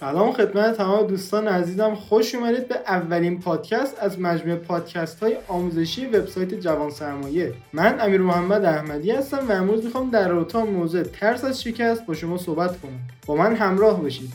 سلام خدمت تمام دوستان عزیزم. خوش اومدید به اولین پادکست از مجموعه پادکست های آموزشی وبسایت جوان سرمایه. من امیر محمد احمدی هستم و امروز می‌خوام در رابطه موضوع ترس از شکست با شما صحبت کنم. با من همراه باشید.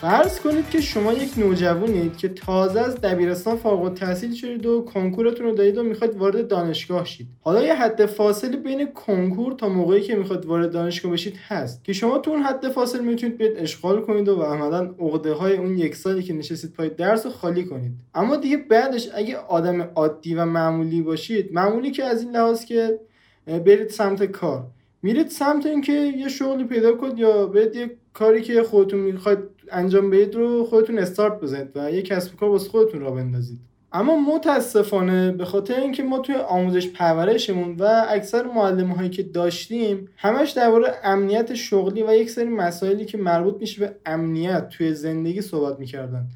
فرض کنید که شما یک نوجوانید که تازه از دبیرستان فارغ التحصیل شدید و کنکورتون رو دادید و می‌خواید وارد دانشگاه شید. حالا یه حد فاصله بین کنکور تا موقعی که می‌خواید وارد دانشگاه بشید هست. که شما تو اون حد فاصله می‌تونید بیاید اشغال کنید و عملا عقده های اون یک سالی که نشستید پای درس رو خالی کنید. اما دیگه بعدش اگه آدم عادی و معمولی باشید معمولی که از این لحاظ که برید سمت کار. میرید سمت اینکه یه شغلی پیدا کنید یا برید یه کاری که خودتون می‌خواید انجام بدید رو خودتون استارت بزنید و یه کسب کار واسه خودتون را بندازید. اما متاسفانه به خاطر اینکه ما توی آموزش پرورشمون و اکثر معلم هایی که داشتیم همش درباره امنیت شغلی و یک سری مسائلی که مربوط میشه به امنیت توی زندگی صحبت می‌کردن.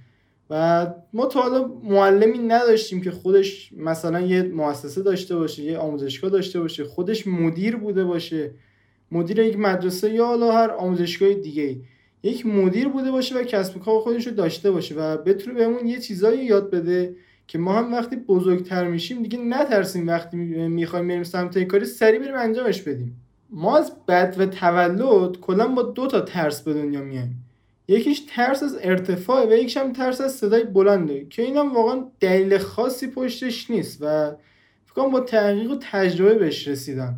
و ما تا حالا معلمی نداشتیم که خودش مثلا یه مؤسسه داشته باشه یه آموزشگاه داشته باشه خودش مدیر بوده باشه. مدیر یک مدرسه یا حالا هر آموزشگاه دیگه یک مدیر بوده باشه و کسب کار خودش رو داشته باشه و بتونه بهمون یه چیزایی یاد بده که ما هم وقتی بزرگتر میشیم دیگه نترسیم وقتی می‌خوایم بریم سمت کاری سریع بریم انجامش بدیم. ما از بد و تولد کلا با دو تا ترس به دنیا میایم. یکیش ترس از ارتفاع و یکیش هم ترس از صدای بلنده که اینم واقعا دلیل خاصی پشتش نیست و فکر با تحقیق و تجربه بهش رسیدن.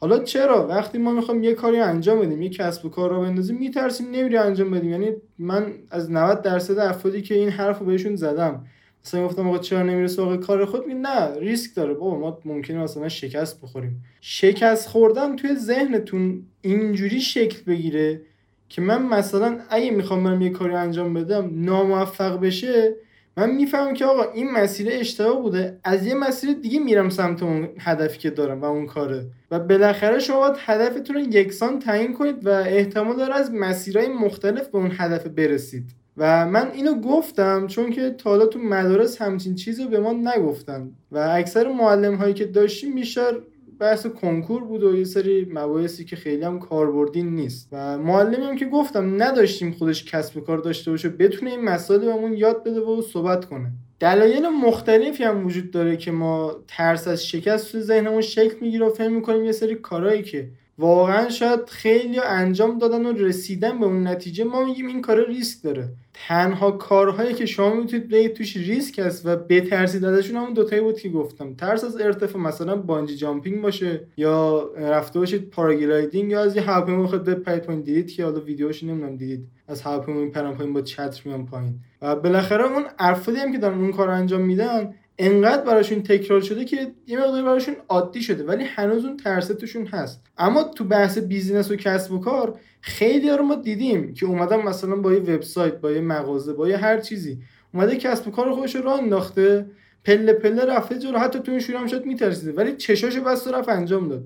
حالا چرا؟ وقتی ما می‌خوایم یه کاری انجام بدیم یه کسب و کار رو بندازیم میترسیم نمیری انجام بدیم. یعنی من از 90 درصد افرادی که این حرف رو بهشون زدم مثلا گفتم آقا چرا نمیره سراغ کار خود؟ می نه ریسک داره. بابا ما ممکنه مثلا شکست بخوریم. شکست خوردن توی ذهنتون اینجوری شکل بگیره که من مثلا اگه می‌خوام برم یه کاری انجام بدم ناموفق بشه من می‌فهمم که آقا این مسیر اشتباه بوده. از یه مسیر دیگه میرم سمت اون هدفی که دارم و اون کاره. و بالاخره شما باید هدفتون رو یکسان تعیین کنید و احتمال داره از مسیرهای مختلف به اون هدف برسید. و من اینو گفتم چون که تا تو مدارس همچین چیزی رو به ما نگفتن. و اکثر معلم هایی که داشتیم بیشتر بحث کنکور بود و یه سری مباحثی که خیلی هم کاربردی نیست. و معلمی هم که گفتم نداشتیم خودش کسب کار داشته باشه بتونه این مسائل بهمون یاد بده و صحبت کنه. دلایل مختلفی هم وجود داره که ما ترس از شکست تو ذهنمون شکل می‌گیره و فهم می‌کنیم یه سری کارهایی که واقعا شاید خیلی انجام دادن و رسیدن به اون نتیجه ما میگیم این کار ریسک داره. تنها کارهایی که شما می‌تونید بگید توش ریسک هست و بترسید ازشون همون دوتایی بود که گفتم. ترس از ارتفاع مثلا bungee jumping باشه یا رفته باشید paragliding یا از یه هواپیما خود بپرید پایین دیدید که حالا ویدیوش نمی‌دونم دیدید. از هواپیما میپرن پایین با چتر میان پایین. و بالاخره اون افرادی هم که دارن اون کار انجام میدن انقدر براشون تکرار شده که یه مقدار براشون عادی شده ولی هنوز اون ترسه توشون هست. اما تو بحث بیزینس و کسب و کار خیلی رو ما دیدیم که اومدن مثلا با یه وبسایت با یه مغازه با یه هر چیزی اومده کسب و کار خودش رو راه انداخته پله پله رفته جلو حتی تو این شروع هم شد میترسیده ولی چشاشو بس رفت انجام داد.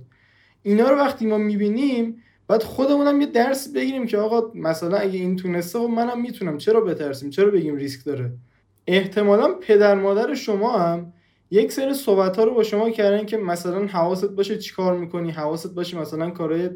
اینا رو وقتی ما می‌بینیم بعد خودمونم یه درس بگیریم که آقا مثلا اگه این تونسته خب منم می‌تونم چرا بترسیم؟ چرا بگیم ریسک داره؟ احتمالا پدر مادر شما هم یک سری صحبت ها رو با شما کردن که مثلا حواست باشه چیکار می‌کنی حواست باشه مثلا کارهای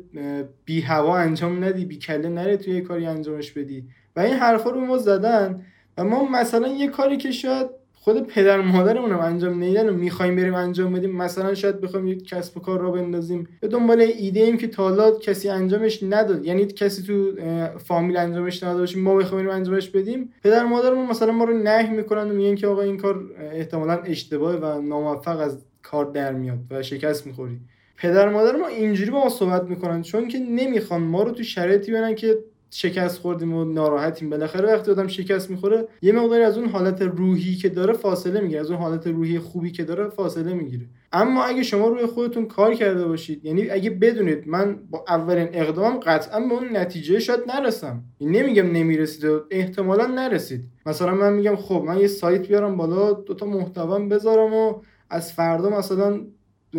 بی هوا انجام ندی بی کله نره توی کاری انجامش بدی. و این حرفا رو ما زدن و ما مثلا یه کاری که شاید خود پدر مادرمون هم انجام نمیدن و می‌خوایم بریم انجام بدیم. مثلا شاید بخوایم یک کسب و کار را بندازیم. به دنبال ایده ایم که تا کسی انجامش نداد. یعنی کسی تو فامیل انجامش نداده ما بخوایم انجامش بدیم. پدر مادرمون مثلا ما رو نه می‌کنن و میگن که آقا این کار احتمالا اشتباهه و ناموفق از کار در میاد و شکست می‌خوری. پدر مادر ما اینجوری با ما صحبت می‌کنن چون که نمی‌خوان. ما رو تو شرایطی بنن که شکست خوردیم و ناراحتیم. بالاخره وقتی آدم شکست می‌خوره یه مقداری از اون حالت روحی که داره فاصله می‌گیره از اون حالت روحی خوبی که داره فاصله می‌گیره. اما اگه شما روی خودتون کار کرده باشید یعنی اگه بدونید من با اولین اقدام قطعا به اون نتیجه شاید نرسم. نمیگم نمی‌رسید و احتمالا نرسید. مثلا من میگم خب من یه سایت بیارم بالا دوتا محتوا بذارم و از فردا مثلا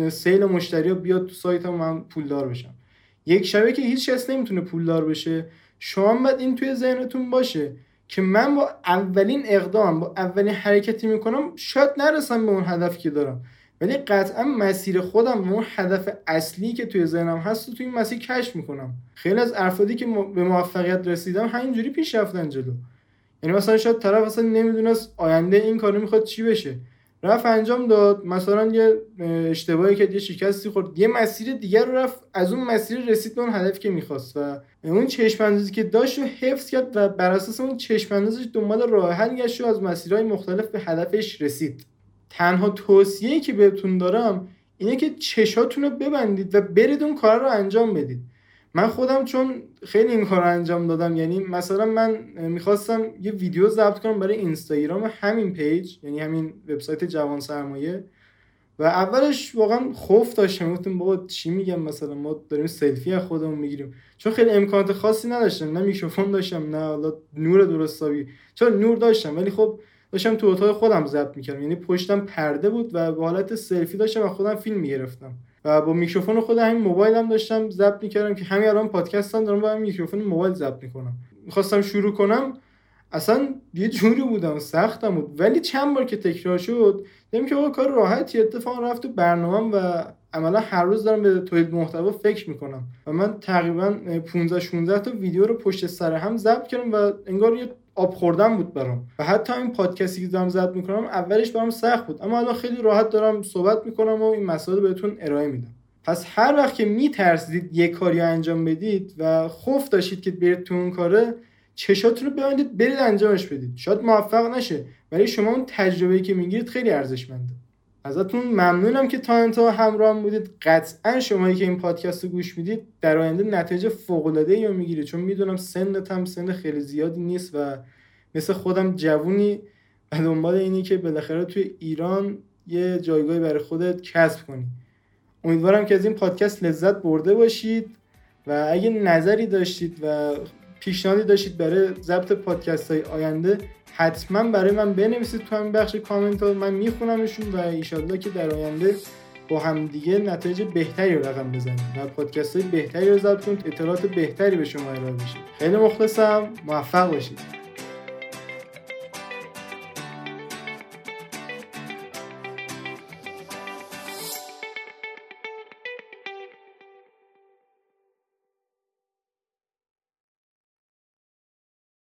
سیل مشتری بیاد تو سایتم من پولدار بشم. یک شبه که هیچ کس نمی‌تونه پولدار بشه. شما باید این توی ذهنتون باشه که من با اولین اقدام با اولین حرکتی می‌کنم شاید نرسم به اون هدفی که دارم. ولی قطعا مسیر خودم و اون هدف اصلی که توی ذهنم هست و توی این مسیر کشف می‌کنم. خیلی از افرادی که به موفقیت رسیدم همینجوری پیش رفتن جلو. یعنی مثلا شاید طرف اصلا نمی‌دونست آینده این کارو می‌خواد چی بشه. رفت انجام داد. مثلا یه اشتباهی که یه شکستی خورد. یه مسیر دیگر رو رفت. از اون مسیر رسید به اون هدفی که می‌خواست و اون چشم که داشت رو حفظ کرد و بر اساس اون چشم دنبال راه حل گشت و از مسیرهای مختلف به هدفش رسید. تنها توصیه‌ای که بهتون دارم اینه که چشاتون رو ببندید و برید اون کار رو انجام بدید. من خودم چون خیلی این کار انجام دادم یعنی مثلا من می‌خواستم یه ویدیو ضبط کنم برای اینستاگرام همین page یعنی همین وبسایت جوان سرمایه. و اولش واقعا خوف داشتم گفتم بابا چی میگم مثلا؟ ما داریم سلفی از خودمون می‌گیریم. چون خیلی امکانات خاصی نداشتم نه میکروفون داشتم نه حالا نور درست حسابی چون نور داشتم ولی خب داشتم تو اتاق خودم ضبط می‌کردم. یعنی پشتم پرده بود و به حالت سلفی داشتم و خودم فیلم می‌گرفتم. و با میکروفون خود همین موبایلم داشتم ضبط می‌کردم که همین الان پادکستم دارم با همین میکروفون موبایل ضبط می‌کنم. می‌خواستم شروع کنم. اصلا یه جوری بودم سختم بود. ولی چند بار که تکرار شد دیدم که آقا کار راحتی اتفاق رفت تو برنامه و عملا هر روز دارم به تولید محتوا فکر می‌کنم. و من تقریبا 15 16 تا ویدیو رو پشت سر هم ضبط کردم و انگار یه آب خوردن بود برام. و حتی این پادکستی که دارم ضبط می‌کنم اولش برام سخت بود. اما الان خیلی راحت دارم صحبت می‌کنم و این مسائل بهتون ارائه میدم. پس هر وقت که میترسیدید یه کاری انجام بدید و خوف داشتید که برید تو اون کاره چشاتون رو ببندید برید انجامش بدید. شاید موفق نشه ولی شما اون تجربه‌ای که می‌گیرید خیلی ارزشمنده. ازتون ممنونم که تا انتها همراه بودید. قطعا شمایی که این پادکست رو گوش می‌دید در آینده نتیجه فوق العاده ای می‌گیرید. چون می‌دونم سنت هم سن خیلی زیادی نیست و مثل خودم جوونی و دنبال اینی که بالاخره توی ایران یه جایگاهی برای خودت کسب کنی. امیدوارم که از این پادکست لذت برده باشید و اگه نظری داشتید و پیشنهادی داشتید برای ضبط پادکست های آینده حتما برای من بنویسید تو همین بخش کامنت ها من میخونمشون و ایشالله که در آینده با هم دیگه نتایج بهتری رو رقم بزنیم و پادکست های بهتری رو ضبط کنید اطلاعات بهتری به شما ارائه بشه. خیلی مخلصم. موفق باشید.